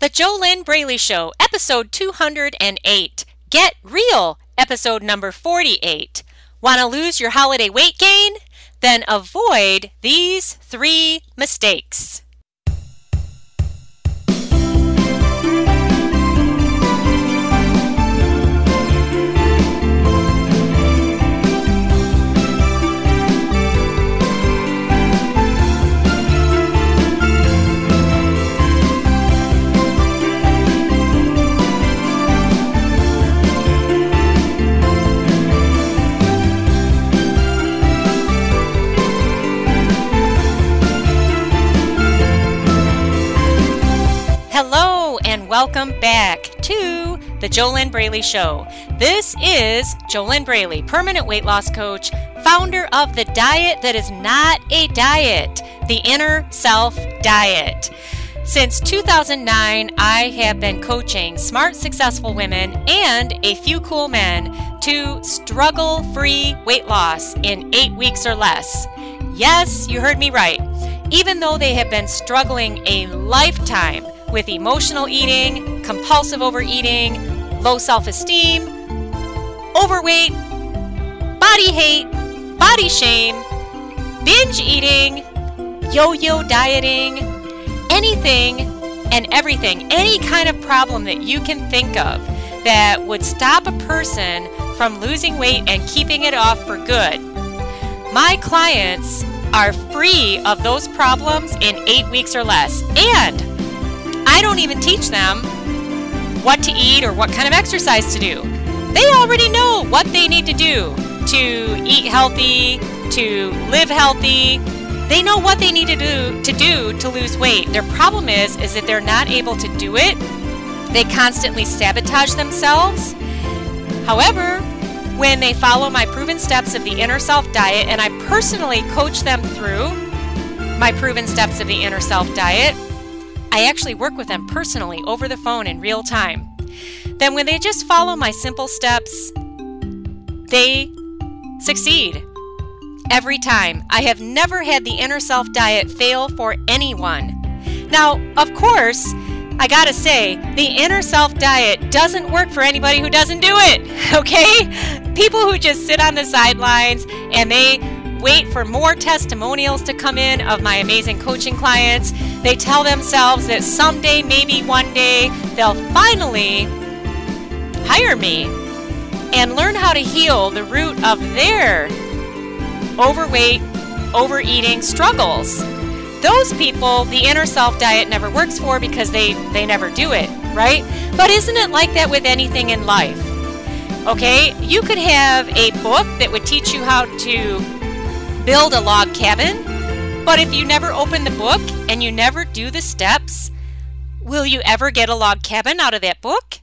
The JoLynn Braley Show, episode 208. Get Real, episode number 48. Want to lose your holiday weight gain? Then avoid these three mistakes. Welcome back to the JoLynn Braley Show. This is JoLynn Braley, permanent weight loss coach, founder of the diet that is not a diet, the Inner Self Diet. Since 2009, I have been coaching smart, successful women and a few cool men to struggle free weight loss in eight weeks or less. Yes, you heard me right. Even though they have been struggling a lifetime with emotional eating, compulsive overeating, low self esteem, overweight, body hate, body shame, binge eating, yo yo dieting, anything and everything, any kind of problem that you can think of that would stop a person from losing weight and keeping it off for good. My clients are free of those problems in eight weeks or less. And I don't even teach them what to eat or what kind of exercise to do. They already know what they need to do to eat healthy, to live healthy. They know what they need to do to do to lose weight. Their problem is is that they're not able to do it. They constantly sabotage themselves. However, when they follow my proven steps of the inner self diet and I personally coach them through my proven steps of the inner self diet, I actually work with them personally over the phone in real time. Then, when they just follow my simple steps, they succeed. Every time. I have never had the inner self diet fail for anyone. Now, of course, I gotta say, the inner self diet doesn't work for anybody who doesn't do it, okay? People who just sit on the sidelines and they wait for more testimonials to come in of my amazing coaching clients. They tell themselves that someday, maybe one day, they'll finally hire me and learn how to heal the root of their overweight, overeating struggles. Those people, the inner self diet never works for because they, they never do it, right? But isn't it like that with anything in life? Okay, you could have a book that would teach you how to build a log cabin, but if you never open the book and you never do the steps, will you ever get a log cabin out of that book?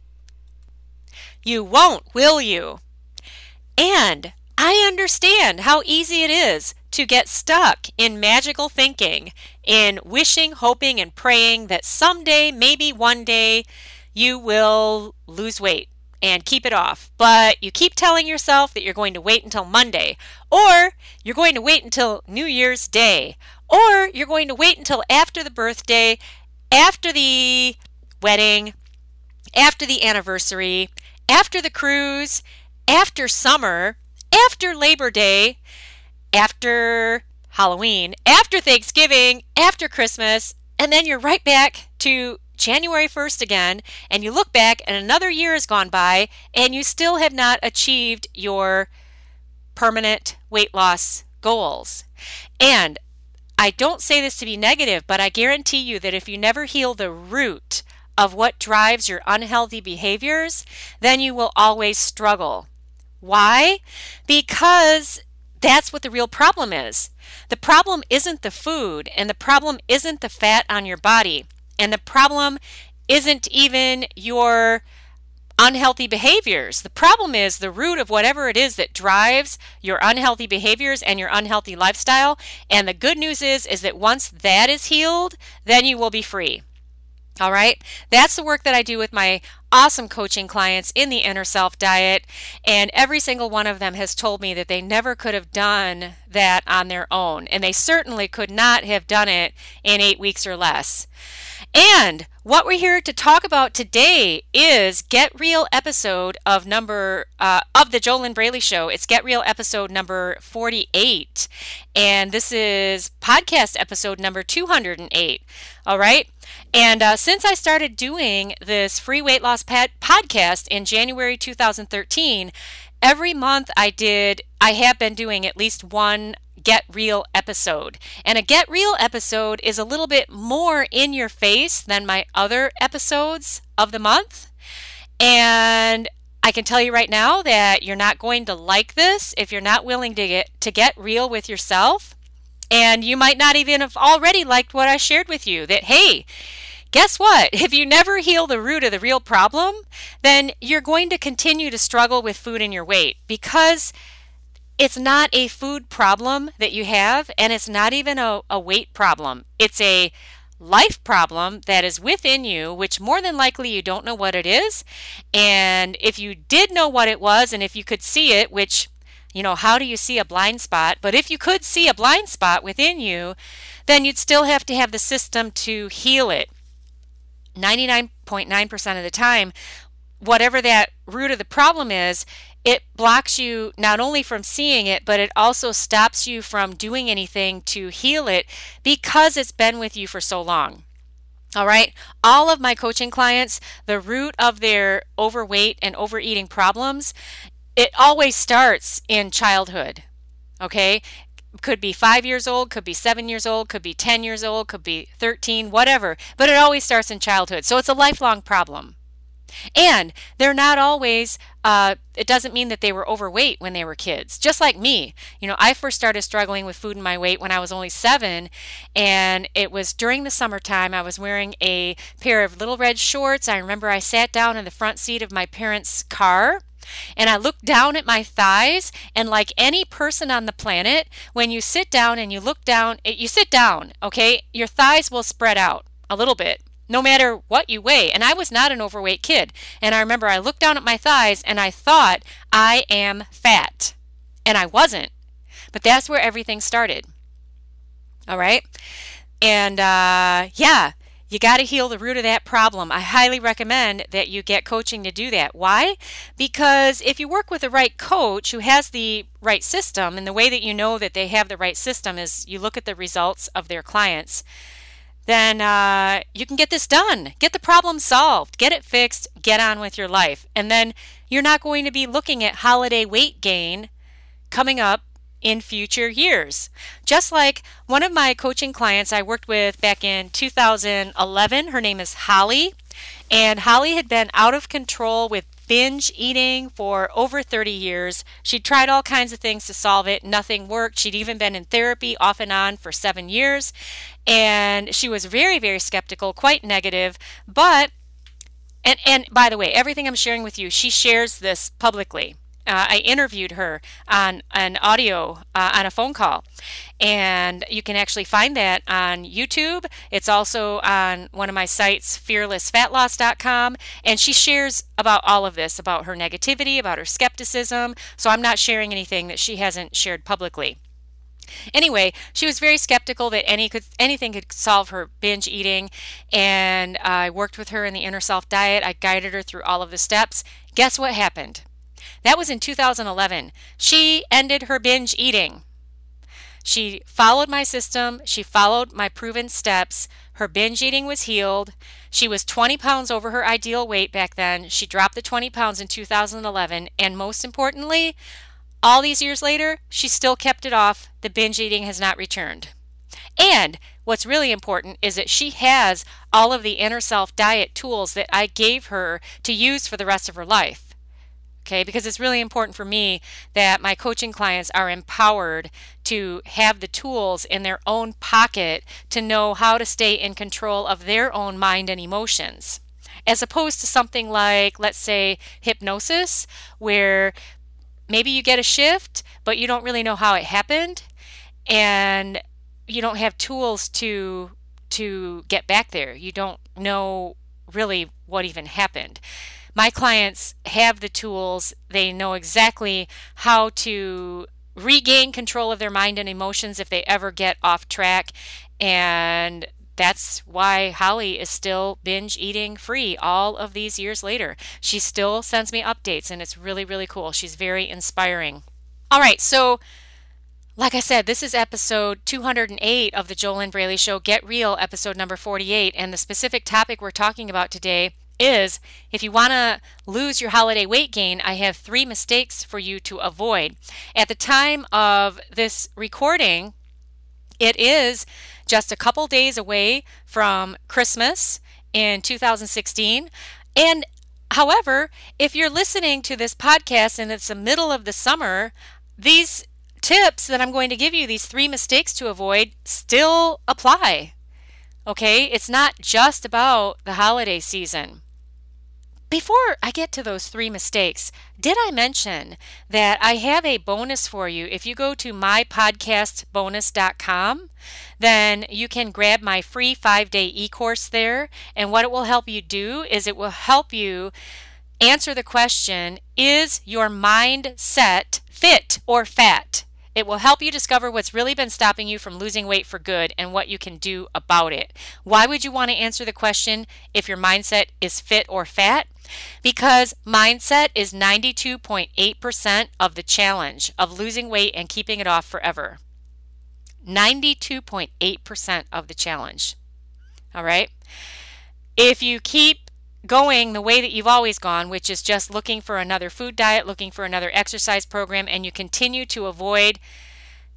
You won't, will you? And I understand how easy it is to get stuck in magical thinking, in wishing, hoping, and praying that someday, maybe one day, you will lose weight and keep it off. But you keep telling yourself that you're going to wait until Monday, or you're going to wait until New Year's Day, or you're going to wait until after the birthday, after the wedding, after the anniversary, after the cruise, after summer, after Labor Day, after Halloween, after Thanksgiving, after Christmas, and then you're right back to January 1st again, and you look back and another year has gone by, and you still have not achieved your permanent weight loss goals. And I don't say this to be negative, but I guarantee you that if you never heal the root of what drives your unhealthy behaviors, then you will always struggle. Why? Because that's what the real problem is. The problem isn't the food, and the problem isn't the fat on your body. And the problem isn't even your unhealthy behaviors. The problem is the root of whatever it is that drives your unhealthy behaviors and your unhealthy lifestyle. And the good news is is that once that is healed, then you will be free. All right? That's the work that I do with my awesome coaching clients in the inner self diet. And every single one of them has told me that they never could have done that on their own. And they certainly could not have done it in eight weeks or less. And what we're here to talk about today is Get Real episode of number uh, of the JoLynn Braley Show. It's Get Real episode number 48, and this is podcast episode number 208. All right. And uh, since I started doing this free weight loss podcast in January 2013, every month I did, I have been doing at least one Get Real episode. And a Get Real episode is a little bit more in your face than my other episodes of the month. And I can tell you right now that you're not going to like this if you're not willing to get to get real with yourself. And you might not even have already liked what I shared with you that hey, guess what? If you never heal the root of the real problem, then you're going to continue to struggle with food and your weight because it's not a food problem that you have, and it's not even a, a weight problem. It's a life problem that is within you, which more than likely you don't know what it is. And if you did know what it was, and if you could see it, which, you know, how do you see a blind spot? But if you could see a blind spot within you, then you'd still have to have the system to heal it. 99.9% of the time, whatever that root of the problem is, it blocks you not only from seeing it, but it also stops you from doing anything to heal it because it's been with you for so long. All right. All of my coaching clients, the root of their overweight and overeating problems, it always starts in childhood. Okay. Could be five years old, could be seven years old, could be 10 years old, could be 13, whatever. But it always starts in childhood. So it's a lifelong problem. And they're not always, uh, it doesn't mean that they were overweight when they were kids. Just like me. You know, I first started struggling with food and my weight when I was only seven. And it was during the summertime. I was wearing a pair of little red shorts. I remember I sat down in the front seat of my parents' car. And I looked down at my thighs, and like any person on the planet, when you sit down and you look down, you sit down, okay, your thighs will spread out a little bit no matter what you weigh. And I was not an overweight kid. And I remember I looked down at my thighs and I thought, I am fat. And I wasn't. But that's where everything started. All right? And uh, yeah, you got to heal the root of that problem. I highly recommend that you get coaching to do that. Why? Because if you work with the right coach who has the right system, and the way that you know that they have the right system is you look at the results of their clients then uh, you can get this done. Get the problem solved, get it fixed, get on with your life. And then you're not going to be looking at holiday weight gain coming up in future years. Just like one of my coaching clients I worked with back in 2011, her name is Holly. And Holly had been out of control with binge eating for over 30 years. She'd tried all kinds of things to solve it, nothing worked. She'd even been in therapy off and on for seven years, and she was very, very skeptical, quite negative, but and, and by the way, everything I'm sharing with you, she shares this publicly. Uh, I interviewed her on an audio uh, on a phone call, and you can actually find that on YouTube. It's also on one of my sites, fearlessfatloss.com, and she shares about all of this about her negativity, about her skepticism. So I'm not sharing anything that she hasn't shared publicly. Anyway, she was very skeptical that any could anything could solve her binge eating, and I worked with her in the inner self diet. I guided her through all of the steps. Guess what happened? That was in 2011. She ended her binge eating. She followed my system, she followed my proven steps. Her binge eating was healed. She was 20 pounds over her ideal weight back then. She dropped the 20 pounds in 2011. And most importantly, all these years later, she still kept it off. The binge eating has not returned. And what's really important is that she has all of the inner self diet tools that I gave her to use for the rest of her life okay? Because it's really important for me that my coaching clients are empowered to have the tools in their own pocket to know how to stay in control of their own mind and emotions. As opposed to something like let's say hypnosis where maybe you get a shift but you don't really know how it happened and you don't have tools to to get back there. You don't know really what even happened my clients have the tools, they know exactly how to regain control of their mind and emotions if they ever get off track and that's why Holly is still binge eating free all of these years later. She still sends me updates, and it's really, really cool. She's very inspiring. All right, so like I said, this is episode 208 of the JoLynn Braley Show Get Real, episode number 48. And the specific topic we're talking about today is if you want to lose your holiday weight gain, I have three mistakes for you to avoid. At the time of this recording, it is just a couple days away from Christmas in 2016. And however, if you're listening to this podcast and it's the middle of the summer, these tips that I'm going to give you, these three mistakes to avoid, still apply. Okay? It's not just about the holiday season. Before I get to those three mistakes, did I mention that I have a bonus for you? If you go to mypodcastbonus.com, then you can grab my free five day e course there. And what it will help you do is it will help you answer the question Is your mindset fit or fat? It will help you discover what's really been stopping you from losing weight for good and what you can do about it. Why would you want to answer the question if your mindset is fit or fat? Because mindset is 92.8% of the challenge of losing weight and keeping it off forever. 92.8% of the challenge. All right? If you keep going the way that you've always gone, which is just looking for another food diet, looking for another exercise program, and you continue to avoid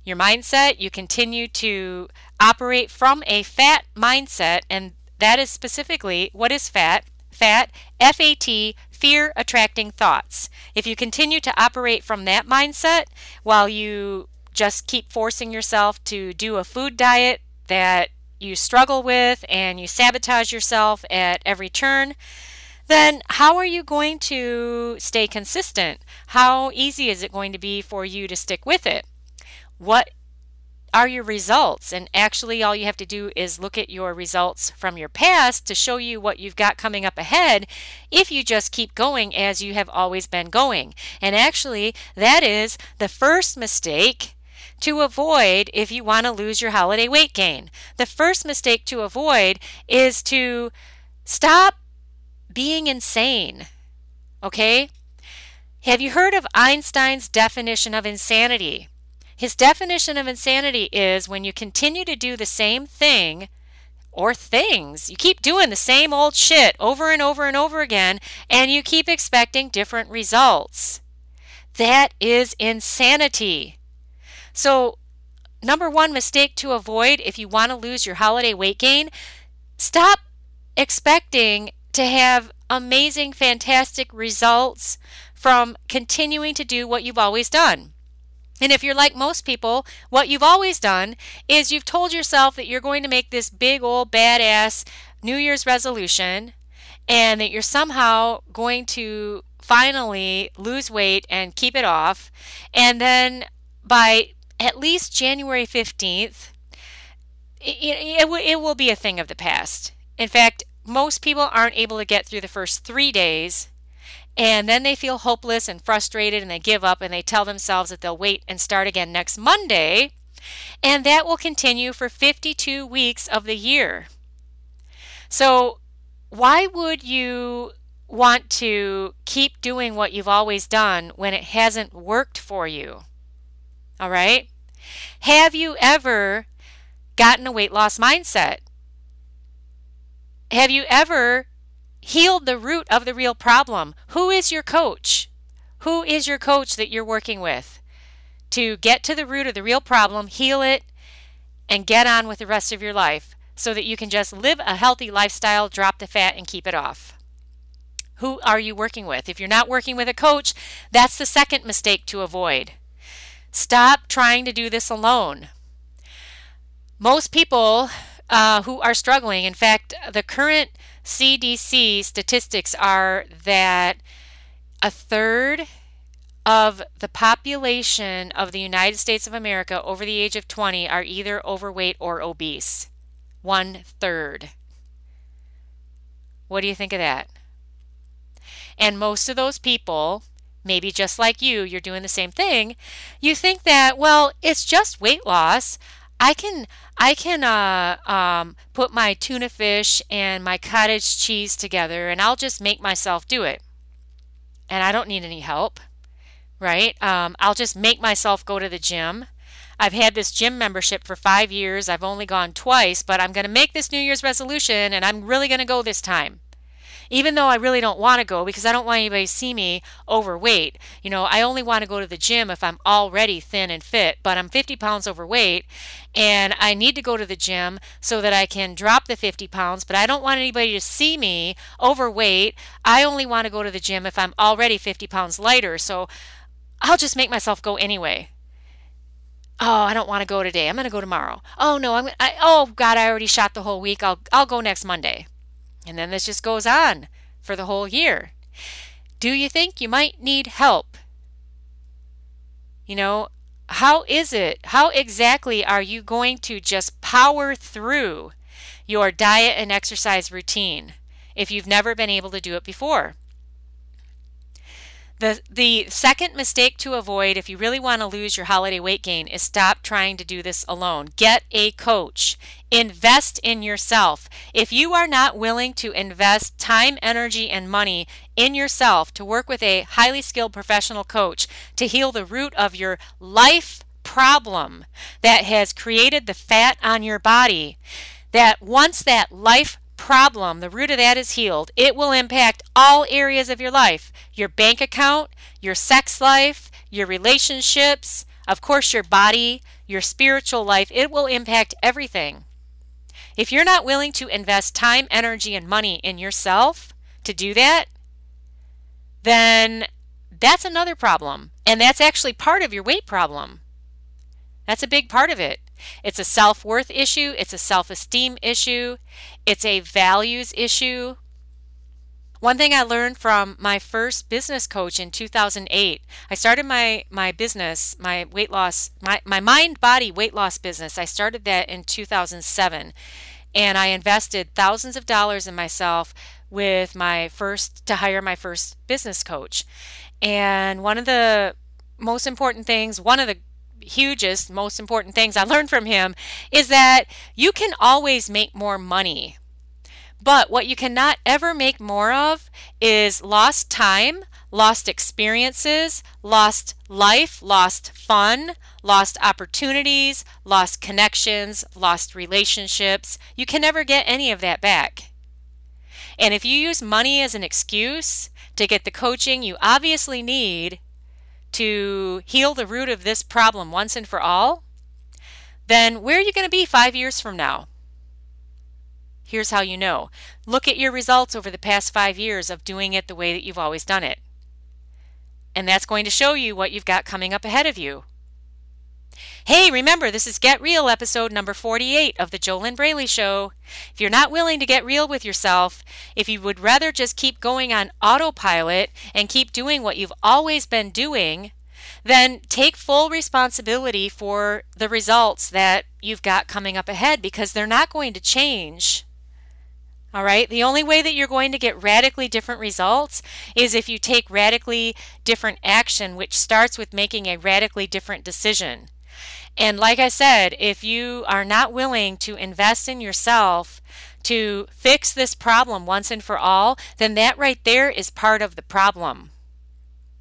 your mindset, you continue to operate from a fat mindset, and that is specifically what is fat? Fat, F A T, fear attracting thoughts. If you continue to operate from that mindset while you just keep forcing yourself to do a food diet that you struggle with and you sabotage yourself at every turn, then how are you going to stay consistent? How easy is it going to be for you to stick with it? What are your results? And actually, all you have to do is look at your results from your past to show you what you've got coming up ahead if you just keep going as you have always been going. And actually, that is the first mistake to avoid if you want to lose your holiday weight gain. The first mistake to avoid is to stop being insane. Okay? Have you heard of Einstein's definition of insanity? His definition of insanity is when you continue to do the same thing or things. You keep doing the same old shit over and over and over again, and you keep expecting different results. That is insanity. So, number one mistake to avoid if you want to lose your holiday weight gain stop expecting to have amazing, fantastic results from continuing to do what you've always done. And if you're like most people, what you've always done is you've told yourself that you're going to make this big old badass New Year's resolution and that you're somehow going to finally lose weight and keep it off. And then by at least January 15th, it, it, it, will be a thing of the past. In fact, most people aren't able to get through the first three days, and then they feel hopeless and frustrated and they give up and they tell themselves that they'll wait and start again next Monday. And that will continue for 52 weeks of the year. So, why would you want to keep doing what you've always done when it hasn't worked for you? All right? Have you ever gotten a weight loss mindset? Have you ever healed the root of the real problem? Who is your coach? Who is your coach that you're working with? To get to the root of the real problem, heal it, and get on with the rest of your life so that you can just live a healthy lifestyle, drop the fat, and keep it off. Who are you working with? If you're not working with a coach, that's the second mistake to avoid. Stop trying to do this alone. Most people uh, who are struggling, in fact, the current CDC statistics are that a third of the population of the United States of America over the age of 20 are either overweight or obese. One third. What do you think of that? And most of those people maybe just like you, you're doing the same thing, you think that, well, it's just weight loss. I can I can uh, um, put my tuna fish and my cottage cheese together, and I'll just make myself do it, and I don't need any help, right? Um, I'll just make myself go to the gym. I've had this gym membership for five years. I've only gone twice, but I'm going to make this New Year's resolution, and I'm really going to go this time even though I really don't want to go because I don't want anybody to see me overweight. You know, I only want to go to the gym if I'm already thin and fit, but I'm 50 pounds overweight and I need to go to the gym so that I can drop the 50 pounds, but I don't want anybody to see me overweight. I only want to go to the gym if I'm already 50 pounds lighter. So I'll just make myself go anyway. Oh, I don't want to go today. I'm going to go tomorrow. Oh no, I'm I, oh god, I already shot the whole week. I'll I'll go next Monday. And then this just goes on for the whole year. Do you think you might need help? You know, how is it? How exactly are you going to just power through your diet and exercise routine if you've never been able to do it before? The, the second mistake to avoid if you really want to lose your holiday weight gain is stop trying to do this alone. Get a coach. Invest in yourself. If you are not willing to invest time, energy, and money in yourself to work with a highly skilled professional coach to heal the root of your life problem that has created the fat on your body, that once that life problem, the root of that is healed, it will impact all areas of your life your bank account, your sex life, your relationships, of course, your body, your spiritual life. It will impact everything. If you're not willing to invest time, energy, and money in yourself to do that, then that's another problem. And that's actually part of your weight problem. That's a big part of it. It's a self worth issue, it's a self esteem issue, it's a values issue. One thing I learned from my first business coach in 2008, I started my, my business, my weight loss, my, my mind body weight loss business. I started that in 2007 and I invested thousands of dollars in myself with my first to hire my first business coach. And one of the most important things, one of the hugest, most important things I learned from him is that you can always make more money. But what you cannot ever make more of is lost time, lost experiences, lost life, lost fun, lost opportunities, lost connections, lost relationships. You can never get any of that back. And if you use money as an excuse to get the coaching you obviously need to heal the root of this problem once and for all, then where are you going to be five years from now? Here's how you know. Look at your results over the past five years of doing it the way that you've always done it. And that's going to show you what you've got coming up ahead of you. Hey, remember, this is Get Real episode number 48 of The JoLynn Braley Show. If you're not willing to get real with yourself, if you would rather just keep going on autopilot and keep doing what you've always been doing, then take full responsibility for the results that you've got coming up ahead because they're not going to change. All right. The only way that you're going to get radically different results is if you take radically different action, which starts with making a radically different decision. And like I said, if you are not willing to invest in yourself to fix this problem once and for all, then that right there is part of the problem.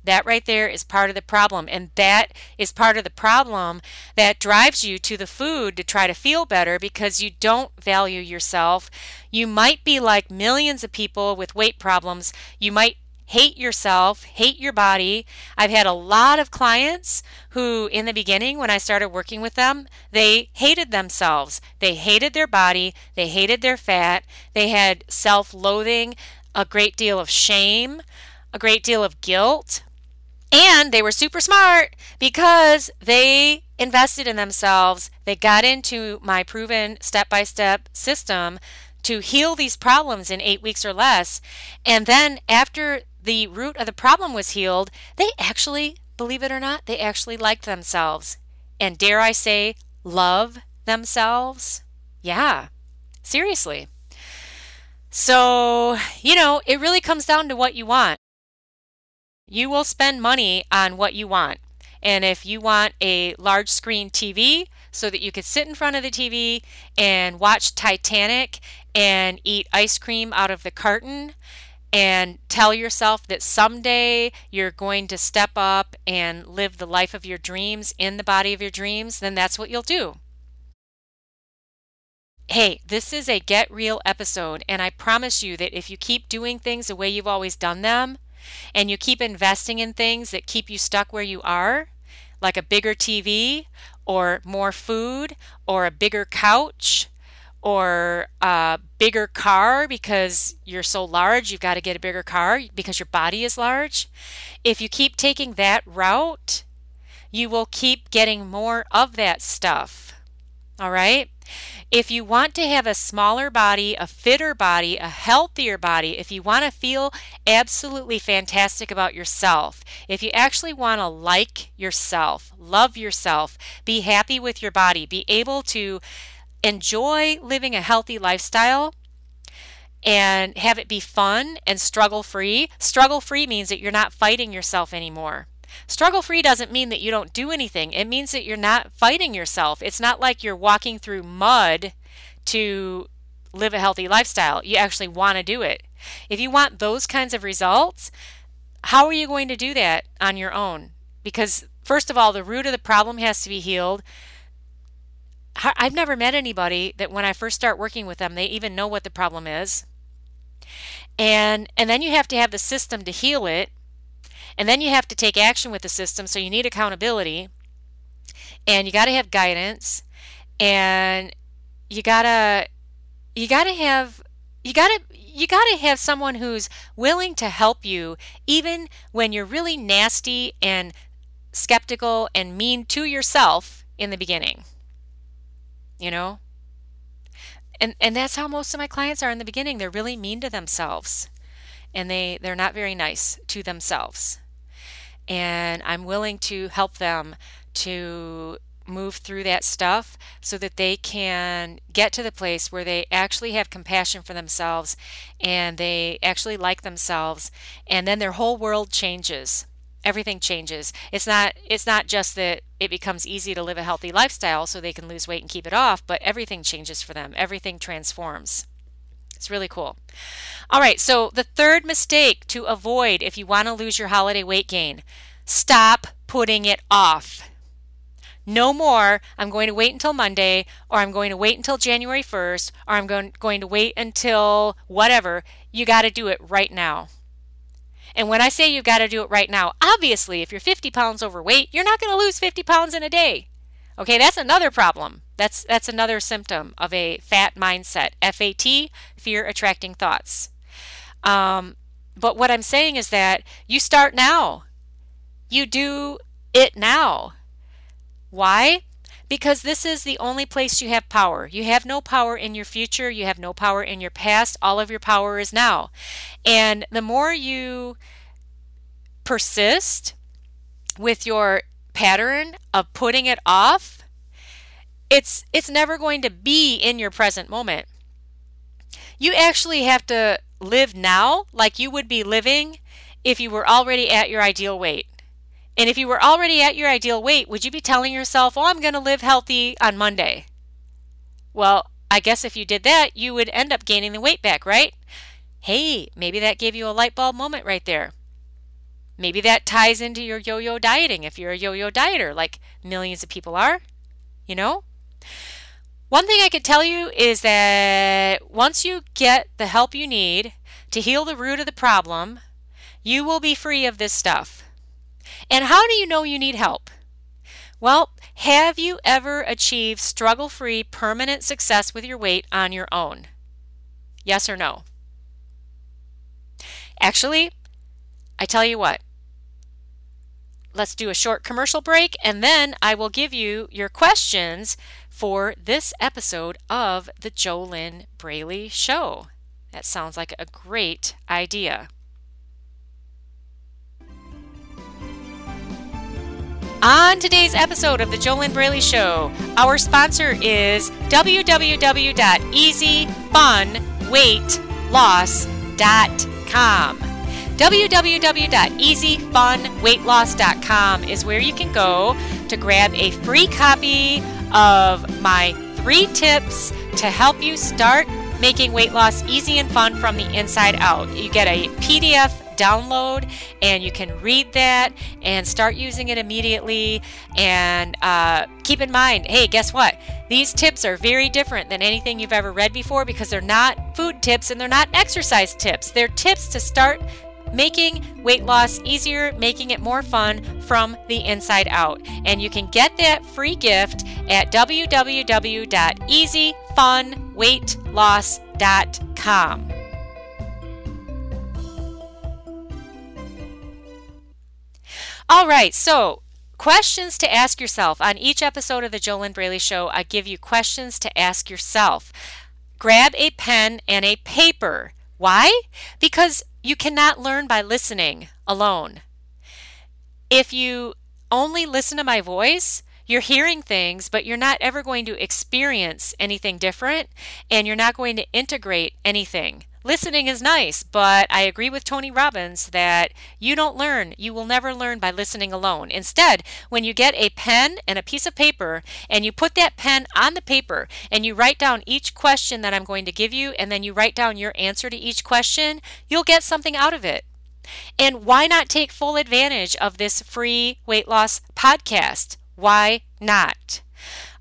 That right there is part of the problem. And that is part of the problem that drives you to the food to try to feel better because you don't value yourself. You might be like millions of people with weight problems. You might hate yourself, hate your body. I've had a lot of clients who, in the beginning, when I started working with them, they hated themselves. They hated their body, they hated their fat, they had self loathing, a great deal of shame, a great deal of guilt. And they were super smart because they invested in themselves. They got into my proven step by step system to heal these problems in eight weeks or less. And then after the root of the problem was healed, they actually, believe it or not, they actually liked themselves. And dare I say, love themselves? Yeah, seriously. So, you know, it really comes down to what you want. You will spend money on what you want. And if you want a large screen TV, so that you could sit in front of the TV and watch Titanic and eat ice cream out of the carton and tell yourself that someday you're going to step up and live the life of your dreams in the body of your dreams, then that's what you'll do. Hey, this is a Get Real episode, and I promise you that if you keep doing things the way you've always done them, and you keep investing in things that keep you stuck where you are, like a bigger TV, or more food, or a bigger couch, or a bigger car because you're so large, you've got to get a bigger car because your body is large. If you keep taking that route, you will keep getting more of that stuff. All right? If you want to have a smaller body, a fitter body, a healthier body, if you want to feel absolutely fantastic about yourself, if you actually want to like yourself, love yourself, be happy with your body, be able to enjoy living a healthy lifestyle, and have it be fun and struggle free. Struggle free means that you're not fighting yourself anymore. Struggle free doesn't mean that you don't do anything. It means that you're not fighting yourself. It's not like you're walking through mud to live a healthy lifestyle. You actually want to do it. If you want those kinds of results, how are you going to do that on your own? Because, first of all, the root of the problem has to be healed. I've never met anybody that when I first start working with them, they even know what the problem is. And and then you have to have the system to heal it and then you have to take action with the system, so you need accountability. And you got to have guidance and you got to you got to have you got to you got to have someone who's willing to help you even when you're really nasty and skeptical and mean to yourself in the beginning. You know? And and that's how most of my clients are in the beginning. They're really mean to themselves. And they they're not very nice to themselves and I'm willing to help them to move through that stuff so that they can get to the place where they actually have compassion for themselves and they actually like themselves. And then their whole world changes. Everything changes. It's not it's not just that it becomes easy to live a healthy lifestyle so they can lose weight and keep it off but everything changes for them. Everything transforms it's really cool. All right, so the third mistake to avoid if you want to lose your holiday weight gain stop putting it off. No more, I'm going to wait until Monday, or I'm going to wait until January 1st, or I'm going, going to wait until whatever. You got to do it right now. And when I say you got to do it right now, obviously, if you're 50 pounds overweight, you're not going to lose 50 pounds in a day. Okay, that's another problem. That's that's another symptom of a fat mindset. FAT, fear attracting thoughts. Um, but what I'm saying is that you start now. You do it now. Why? Because this is the only place you have power. You have no power in your future. You have no power in your past. All of your power is now. And the more you persist with your pattern of putting it off, it's it's never going to be in your present moment. You actually have to live now like you would be living if you were already at your ideal weight. And if you were already at your ideal weight, would you be telling yourself, "Oh, I'm going to live healthy on Monday?" Well, I guess if you did that, you would end up gaining the weight back, right? Hey, maybe that gave you a light bulb moment right there. Maybe that ties into your yo yo dieting if you're a yo yo dieter, like millions of people are, you know? One thing I could tell you is that once you get the help you need to heal the root of the problem, you will be free of this stuff. And how do you know you need help? Well, have you ever achieved struggle free permanent success with your weight on your own? Yes or no? Actually, I tell you what, let's do a short commercial break and then I will give you your questions for this episode of the JoLynn Braley Show. That sounds like a great idea. On today's episode of the JoLynn Braley Show, our sponsor is www.easyfunweightloss.com www.easyfunweightloss.com is where you can go to grab a free copy of my three tips to help you start making weight loss easy and fun from the inside out. You get a PDF download and you can read that and start using it immediately. And uh, keep in mind hey, guess what? These tips are very different than anything you've ever read before because they're not food tips and they're not exercise tips. They're tips to start making weight loss easier, making it more fun from the inside out. And you can get that free gift at www.easyfunweightloss.com. All right, so questions to ask yourself. On each episode of the JoLynn Braley Show, I give you questions to ask yourself. Grab a pen and a paper. Why? Because you cannot learn by listening alone. If you only listen to my voice, you're hearing things, but you're not ever going to experience anything different and you're not going to integrate anything. Listening is nice, but I agree with Tony Robbins that you don't learn. You will never learn by listening alone. Instead, when you get a pen and a piece of paper and you put that pen on the paper and you write down each question that I'm going to give you and then you write down your answer to each question, you'll get something out of it. And why not take full advantage of this free weight loss podcast? Why not?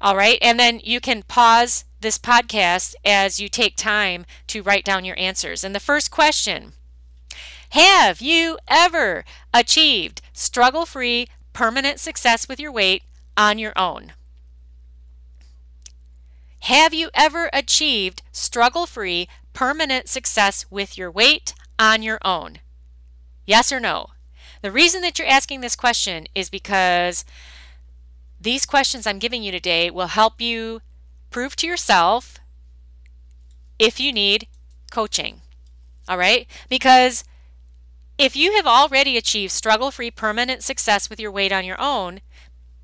All right. And then you can pause this podcast as you take time to write down your answers. And the first question Have you ever achieved struggle free, permanent success with your weight on your own? Have you ever achieved struggle free, permanent success with your weight on your own? Yes or no? The reason that you're asking this question is because these questions I'm giving you today will help you prove to yourself if you need coaching. All right? Because if you have already achieved struggle free permanent success with your weight on your own,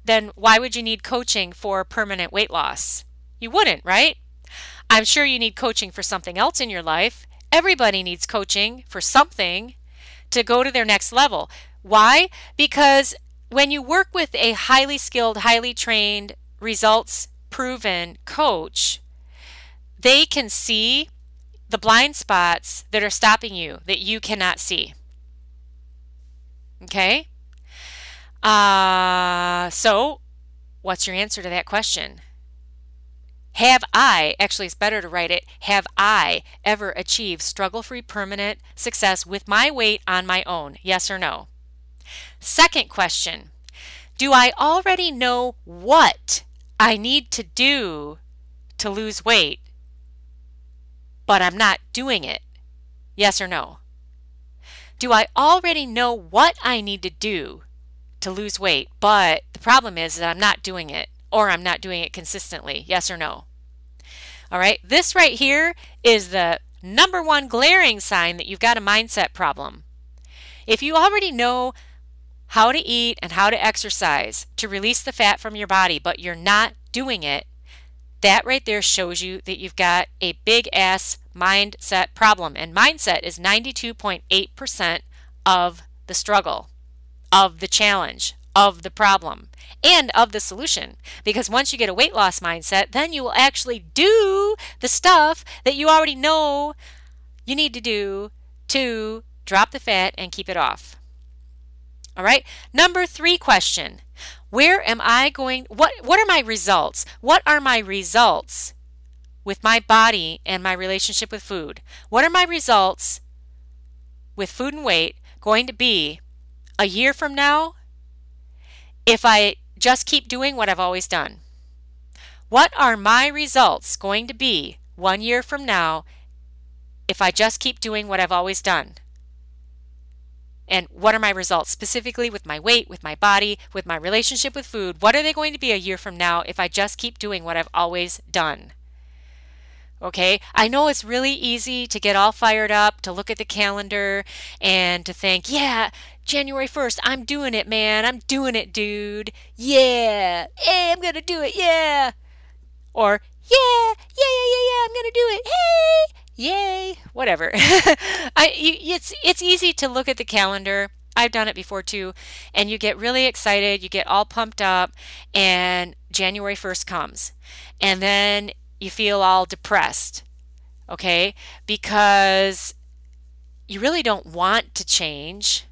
then why would you need coaching for permanent weight loss? You wouldn't, right? I'm sure you need coaching for something else in your life. Everybody needs coaching for something to go to their next level. Why? Because when you work with a highly skilled, highly trained, results proven coach, they can see the blind spots that are stopping you that you cannot see. Okay? Uh, so, what's your answer to that question? Have I, actually, it's better to write it, have I ever achieved struggle free permanent success with my weight on my own? Yes or no? Second question Do I already know what I need to do to lose weight, but I'm not doing it? Yes or no? Do I already know what I need to do to lose weight, but the problem is that I'm not doing it or I'm not doing it consistently? Yes or no? All right, this right here is the number one glaring sign that you've got a mindset problem. If you already know how to eat and how to exercise to release the fat from your body, but you're not doing it, that right there shows you that you've got a big ass mindset problem. And mindset is 92.8% of the struggle, of the challenge, of the problem, and of the solution. Because once you get a weight loss mindset, then you will actually do the stuff that you already know you need to do to drop the fat and keep it off. All right. Number three question. Where am I going? What, what are my results? What are my results with my body and my relationship with food? What are my results with food and weight going to be a year from now if I just keep doing what I've always done? What are my results going to be one year from now if I just keep doing what I've always done? And what are my results specifically with my weight, with my body, with my relationship with food? What are they going to be a year from now if I just keep doing what I've always done? Okay, I know it's really easy to get all fired up, to look at the calendar and to think, yeah, January 1st, I'm doing it, man. I'm doing it, dude. Yeah. Hey, I'm going to do it. Yeah. Or, yeah, yeah, yeah, yeah, yeah, I'm going to do it. Hey, yay, whatever. I, it's it's easy to look at the calendar I've done it before too. And you get really excited, you get all pumped up, and January 1st comes. And then you feel all depressed, okay? Because you really don't want to change.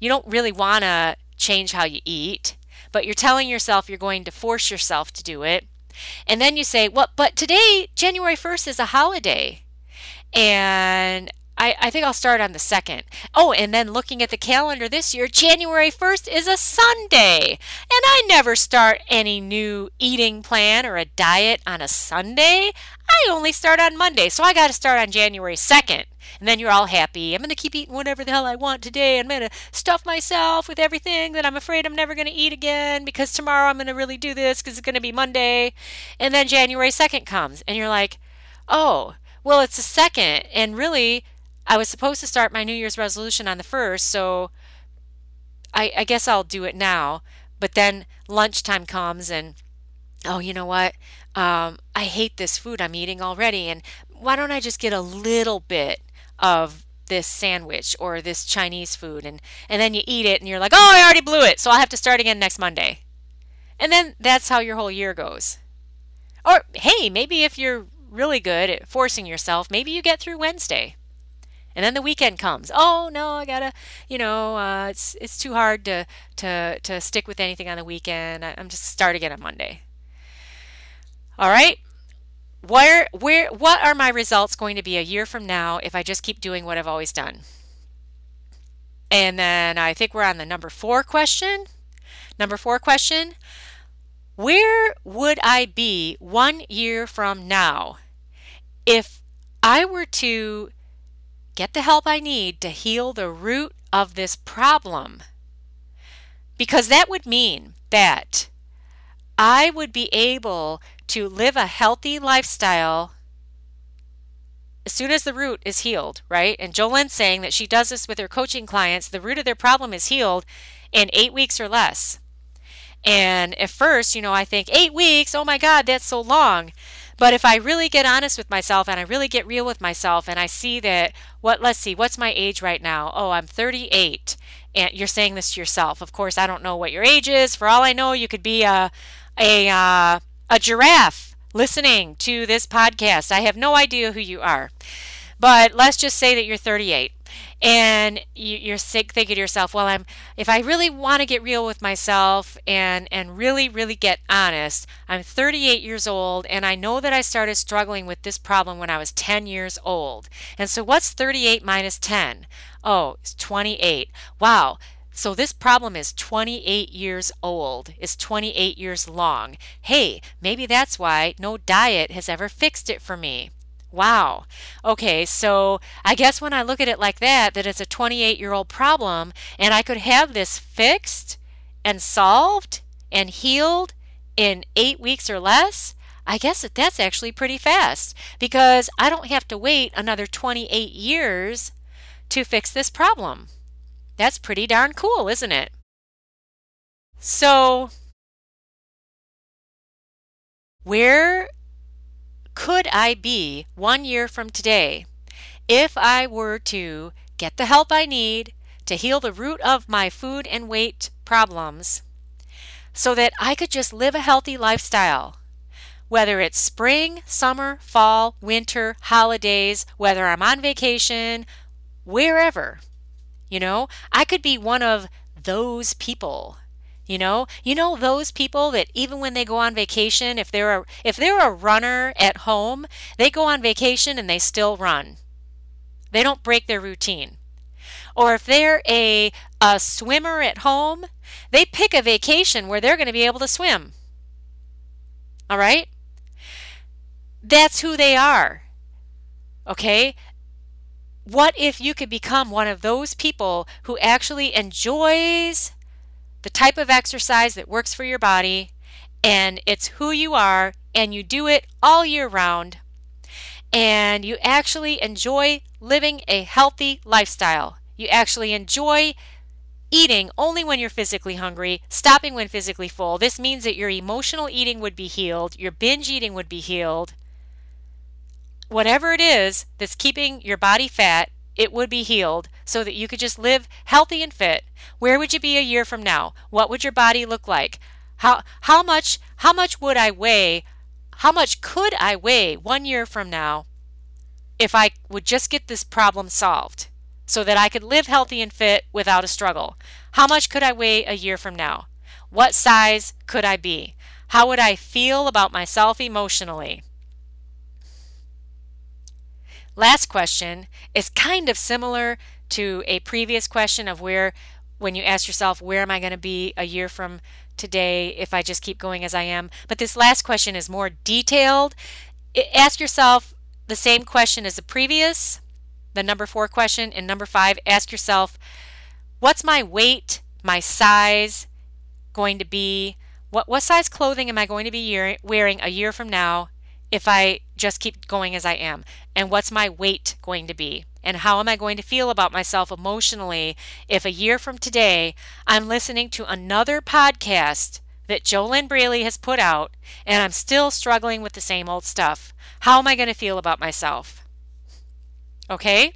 You don't really want to change how you eat, but you're telling yourself you're going to force yourself to do it. And then you say, "Well, but today, January 1st is a holiday." And I, I think I'll start on the second. Oh, and then looking at the calendar this year, January 1st is a Sunday. And I never start any new eating plan or a diet on a Sunday. I only start on Monday. So I got to start on January 2nd. And then you're all happy. I'm going to keep eating whatever the hell I want today. I'm going to stuff myself with everything that I'm afraid I'm never going to eat again because tomorrow I'm going to really do this because it's going to be Monday. And then January 2nd comes and you're like, oh, well, it's the second. And really, I was supposed to start my New Year's resolution on the first, so I, I guess I'll do it now. But then lunchtime comes and oh, you know what? Um, I hate this food I'm eating already, and why don't I just get a little bit of this sandwich or this Chinese food, and and then you eat it, and you're like, oh, I already blew it, so I'll have to start again next Monday, and then that's how your whole year goes. Or hey, maybe if you're really good at forcing yourself, maybe you get through Wednesday. And then the weekend comes. Oh no, I gotta, you know, uh, it's it's too hard to to to stick with anything on the weekend. I, I'm just start again on Monday. All right. Where where what are my results going to be a year from now if I just keep doing what I've always done? And then I think we're on the number four question. Number four question. Where would I be one year from now if I were to get the help I need to heal the root of this problem. Because that would mean that I would be able to live a healthy lifestyle as soon as the root is healed, right? And JoLynn's saying that she does this with her coaching clients. The root of their problem is healed in eight weeks or less. And at first, you know, I think eight weeks, oh my God, that's so long. But if I really get honest with myself and I really get real with myself and I see that what let's see, what's my age right now? Oh, I'm 38. And you're saying this to yourself. Of course, I don't know what your age is. For all I know, you could be a a uh, a giraffe listening to this podcast. I have no idea who you are. But let's just say that you're 38 and you, are sick thinking to yourself well i'm if i really want to get real with myself and and really really get honest i'm 38 years old and i know that i started struggling with this problem when i was 10 years old. And so what's 38 minus 10 oh it's 28 wow. So this problem is 28 years old, is 28 years long. Hey, maybe that's why no diet has ever fixed it for me. Wow. Okay, so I guess when I look at it like that, that it's a 28 year old problem and I could have this fixed and solved and healed in eight weeks or less, I guess that that's actually pretty fast because I don't have to wait another 28 years to fix this problem. That's pretty darn cool, isn't it? So, where could I be one year from today if I were to get the help I need to heal the root of my food and weight problems so that I could just live a healthy lifestyle? Whether it's spring, summer, fall, winter, holidays, whether I'm on vacation, wherever. You know, I could be one of those people you know, you know those people that even when they go on vacation, if they're a, if they're a runner at home, they go on vacation and they still run. They don't break their routine. Or if they're a a swimmer at home, they pick a vacation where they're going to be able to swim. All right? That's who they are. Okay? What if you could become one of those people who actually enjoys the type of exercise that works for your body, and it's who you are, and you do it all year round, and you actually enjoy living a healthy lifestyle. You actually enjoy eating only when you're physically hungry, stopping when physically full. This means that your emotional eating would be healed, your binge eating would be healed. Whatever it is that's keeping your body fat, it would be healed so that you could just live healthy and fit, where would you be a year from now? What would your body look like? How how much how much would I weigh? How much could I weigh 1 year from now if I would just get this problem solved so that I could live healthy and fit without a struggle? How much could I weigh a year from now? What size could I be? How would I feel about myself emotionally? Last question is kind of similar to a previous question of where, when you ask yourself, where am I going to be a year from today if I just keep going as I am? But this last question is more detailed. Ask yourself the same question as the previous, the number four question. And number five, ask yourself, what's my weight, my size going to be? What, what size clothing am I going to be year, wearing a year from now if I just keep going as I am? And what's my weight going to be? And how am I going to feel about myself emotionally if a year from today I'm listening to another podcast that JoLynn Braley has put out and I'm still struggling with the same old stuff? How am I going to feel about myself? Okay?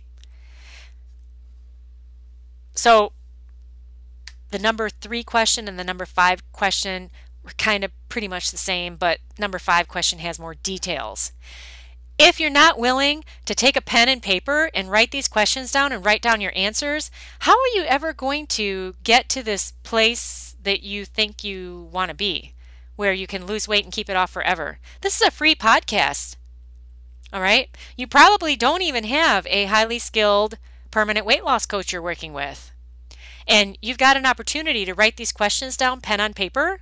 So, the number three question and the number five question were kind of pretty much the same, but number five question has more details. If you're not willing to take a pen and paper and write these questions down and write down your answers, how are you ever going to get to this place that you think you want to be, where you can lose weight and keep it off forever? This is a free podcast. All right? You probably don't even have a highly skilled permanent weight loss coach you're working with. And you've got an opportunity to write these questions down pen on paper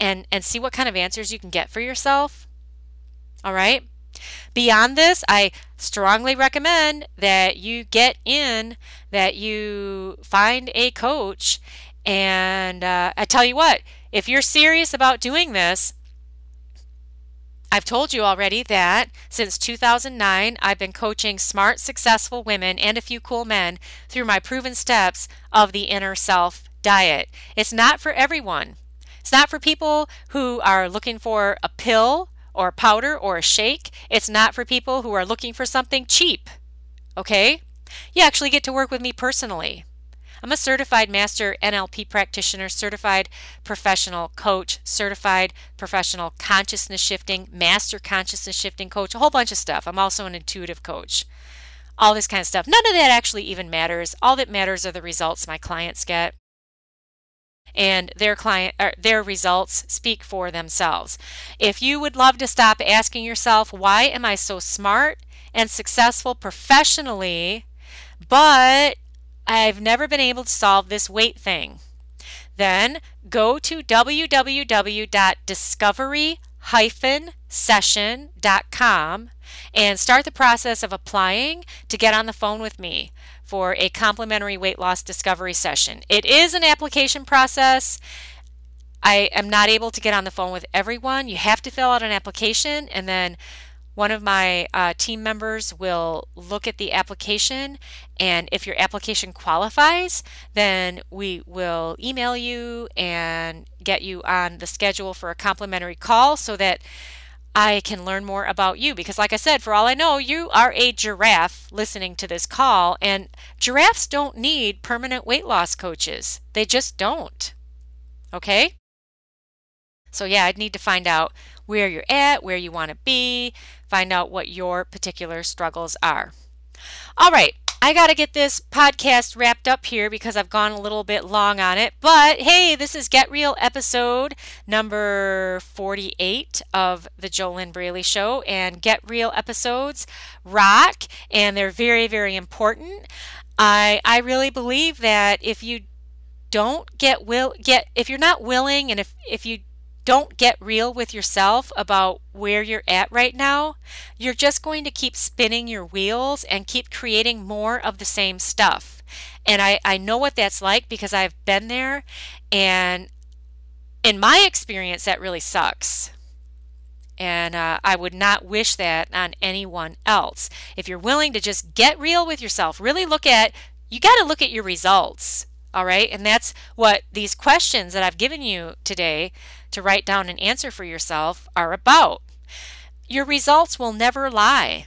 and and see what kind of answers you can get for yourself. All right? Beyond this, I strongly recommend that you get in, that you find a coach. And uh, I tell you what, if you're serious about doing this, I've told you already that since 2009, I've been coaching smart, successful women and a few cool men through my proven steps of the inner self diet. It's not for everyone. It's not for people who are looking for a pill or powder or a shake. It's not for people who are looking for something cheap. Okay? You actually get to work with me personally. I'm a certified master NLP practitioner, certified professional coach, certified professional consciousness shifting, master consciousness shifting coach, a whole bunch of stuff. I'm also an intuitive coach. All this kind of stuff. None of that actually even matters. All that matters are the results my clients get and their client their results speak for themselves. If you would love to stop asking yourself, why am I so smart and successful professionally, but I've never been able to solve this weight thing. Then go to www.discovery-session.com and start the process of applying to get on the phone with me for a complimentary weight loss discovery session. It is an application process. I am not able to get on the phone with everyone. You have to fill out an application and then one of my uh, team members will look at the application, and if your application qualifies, then we will email you and get you on the schedule for a complimentary call so that I can learn more about you. Because, like I said, for all I know, you are a giraffe listening to this call, and giraffes don't need permanent weight loss coaches. They just don't. Okay? So, yeah, I'd need to find out where you're at, where you want to be, find out what your particular struggles are. All right, I got to get this podcast wrapped up here because I've gone a little bit long on it. But hey, this is Get Real episode number 48 of the JoLynn Braley Show. And Get Real episodes rock and they're very, very important. I, I really believe that if you don't get will get if you're not willing and if, if you don't get real with yourself about where you're at right now, you're just going to keep spinning your wheels and keep creating more of the same stuff. And I, I know what that's like because I've been there. And in my experience, that really sucks. And uh, I would not wish that on anyone else. If you're willing to just get real with yourself, really look at, you got to look at your results. All right. And that's what these questions that I've given you today to write down an answer for yourself are about. Your results will never lie.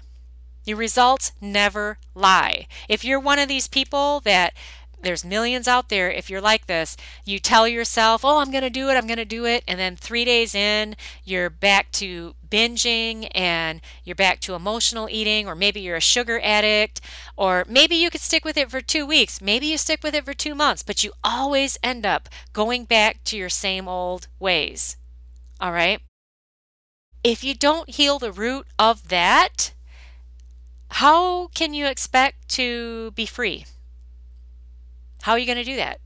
Your results never lie. If you're one of these people that there's millions out there if you're like this you tell yourself oh i'm going to do it i'm going to do it and then three days in you're back to binging and you're back to emotional eating or maybe you're a sugar addict or maybe you could stick with it for two weeks maybe you stick with it for two months but you always end up going back to your same old ways. All right? If you don't heal the root of that how can you expect to be free? How are you going to do that?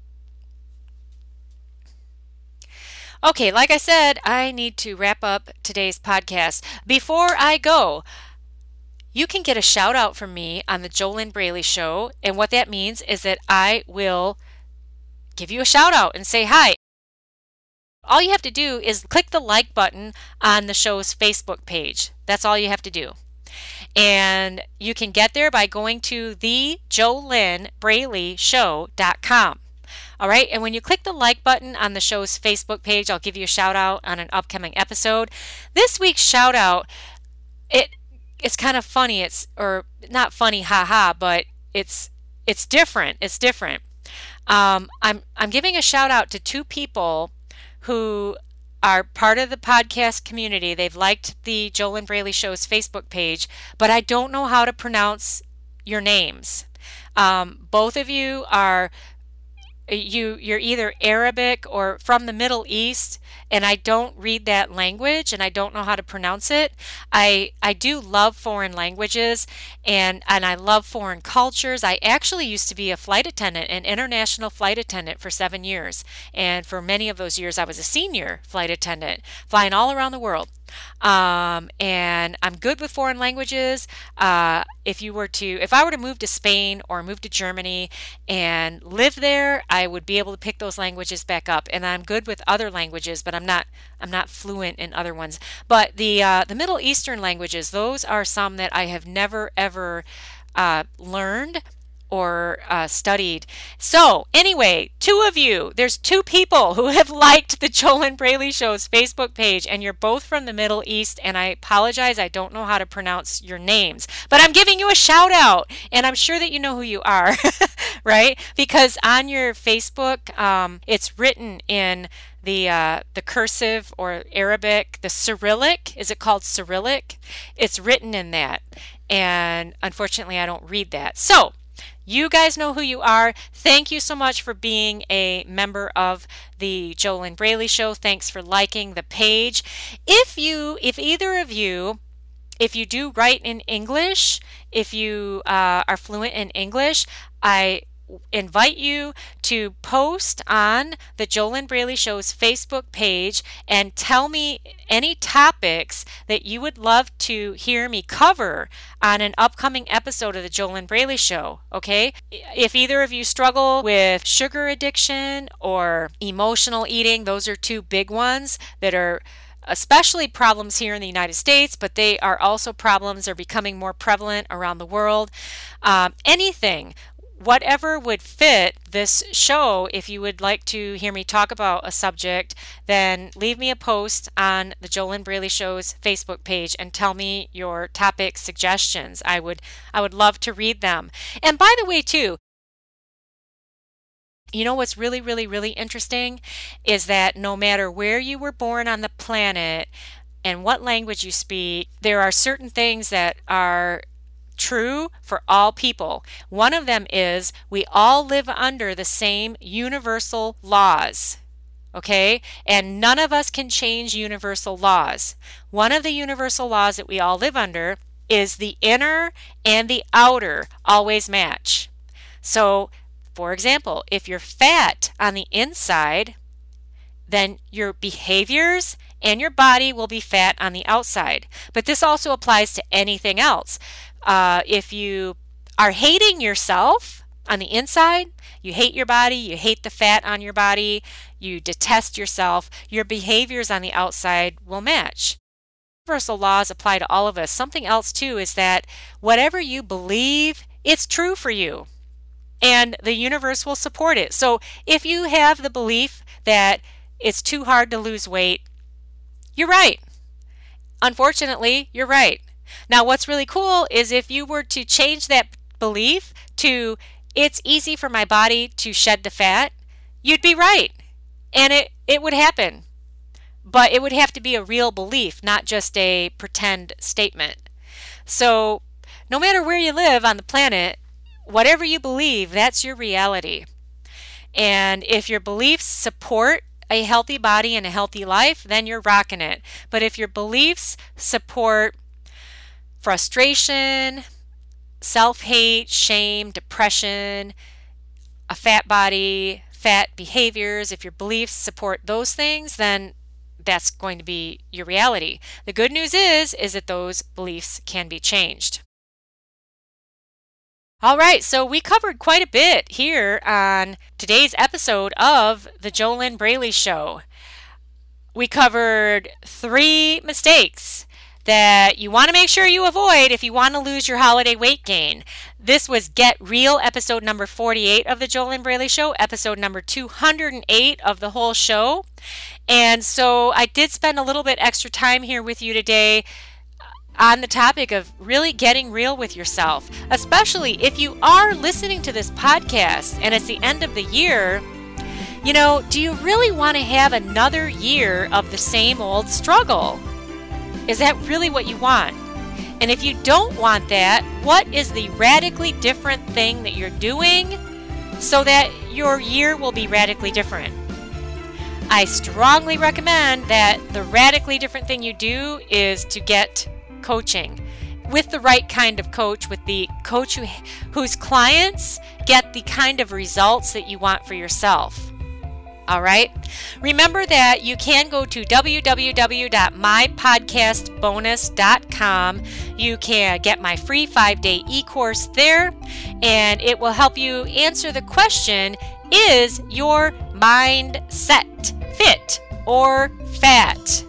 Okay, like I said, I need to wrap up today's podcast. Before I go, you can get a shout out from me on the JoLynn Braley Show. And what that means is that I will give you a shout out and say hi. All you have to do is click the like button on the show's Facebook page. That's all you have to do. And you can get there by going to the Show.com. All right, and when you click the like button on the show's Facebook page, I'll give you a shout out on an upcoming episode. This week's shout out, it it's kind of funny. It's or not funny, haha, but it's it's different. It's different. Um, I'm I'm giving a shout out to two people who are part of the podcast community. They've liked the JoLynn Braley Show's Facebook page, but I don't know how to pronounce your names. Um, both of you are you you're either Arabic or from the Middle East and I don't read that language and I don't know how to pronounce it. I I do love foreign languages and and I love foreign cultures. I actually used to be a flight attendant, an international flight attendant for 7 years. And for many of those years I was a senior flight attendant, flying all around the world. Um, and I'm good with foreign languages. Uh, if you were to, if I were to move to Spain or move to Germany and live there, I would be able to pick those languages back up. And I'm good with other languages, but I'm not, I'm not fluent in other ones. But the uh, the Middle Eastern languages, those are some that I have never ever uh, learned or uh, studied. So, anyway, two of you, there's two people who have liked the JoLynn Braley Show's Facebook page, and you're both from the Middle East. And I apologize, I don't know how to pronounce your names, but I'm giving you a shout out, and I'm sure that you know who you are, right? Because on your Facebook, um, it's written in the uh, the cursive or Arabic, the Cyrillic. Is it called Cyrillic? It's written in that, and unfortunately, I don't read that. So you guys know who you are. Thank you so much for being a member of the JoLynn Braley Show. Thanks for liking the page. If you, if either of you, if you do write in English, if you uh, are fluent in English, I invite you to post on the JoLynn Braley Show's Facebook page and tell me any topics that you would love to hear me cover on an upcoming episode of the JoLynn Braley Show. Okay? If either of you struggle with sugar addiction or emotional eating, those are two big ones that are especially problems here in the United States, but they are also problems are becoming more prevalent around the world. Um, anything whatever would fit this show, if you would like to hear me talk about a subject, then leave me a post on the JoLynn Braley Show's Facebook page and tell me your topic suggestions. I would I would love to read them. And by the way, too, you know what's really, really, really interesting is that no matter where you were born on the planet and what language you speak, there are certain things that are true for all people. One of them is we all live under the same universal laws. Okay? And none of us can change universal laws. One of the universal laws that we all live under is the inner and the outer always match. So, for example, if you're fat on the inside, then your behaviors and your body will be fat on the outside. But this also applies to anything else. Uh, if you are hating yourself on the inside, you hate your body, you hate the fat on your body, you detest yourself, your behaviors on the outside will match. Universal laws apply to all of us. Something else, too, is that whatever you believe, it's true for you. And the universe will support it. So if you have the belief that it's too hard to lose weight, you're right. Unfortunately, you're right. Now, what's really cool is if you were to change that belief to it's easy for my body to shed the fat, you'd be right. And it, it would happen. But it would have to be a real belief, not just a pretend statement. So, no matter where you live on the planet, whatever you believe, that's your reality. And if your beliefs support a healthy body and a healthy life, then you're rocking it. But if your beliefs support frustration, self hate, shame, depression, a fat body, fat behaviors, if your beliefs support those things, then that's going to be your reality. The good news is is that those beliefs can be changed. All right, so we covered quite a bit here on today's episode of the JoLynn Braley Show. We covered three mistakes that you want to make sure you avoid if you want to lose your holiday weight gain. This was Get Real, episode number 48 of the JoLynn Braley Show, episode number 208 of the whole show. And so I did spend a little bit extra time here with you today uh, on the topic of really getting real with yourself, especially if you are listening to this podcast and it's the end of the year. You know, do you really want to have another year of the same old struggle? Is that really what you want? And if you don't want that, what is the radically different thing that you're doing so that your year will be radically different? I strongly recommend that the radically different thing you do is to get coaching with the right kind of coach, with the coach who, whose clients get the kind of results that you want for yourself. All right. Remember that you can go to www.mypodcastbonus.com. You can get my free five day e course there, and it will help you answer the question Is your mind set, fit, or fat?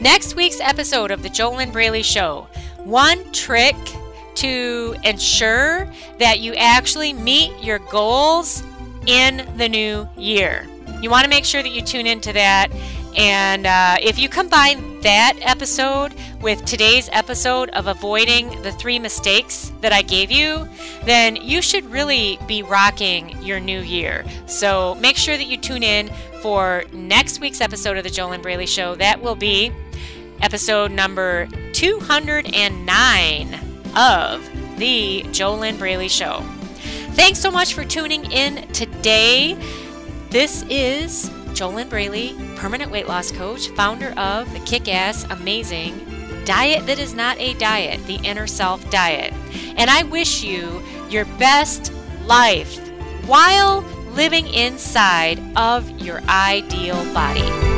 Next week's episode of The JoLynn Braley Show one trick to ensure that you actually meet your goals in the new year. You want to make sure that you tune into that. And uh, if you combine that episode with today's episode of avoiding the three mistakes that I gave you, then you should really be rocking your new year. So make sure that you tune in for next week's episode of The JoLynn Braley Show. That will be episode number 209 of The JoLynn Braley Show. Thanks so much for tuning in today. This is JoLynn Braley, permanent weight loss coach, founder of the kick ass, amazing diet that is not a diet, the inner self diet. And I wish you your best life while living inside of your ideal body.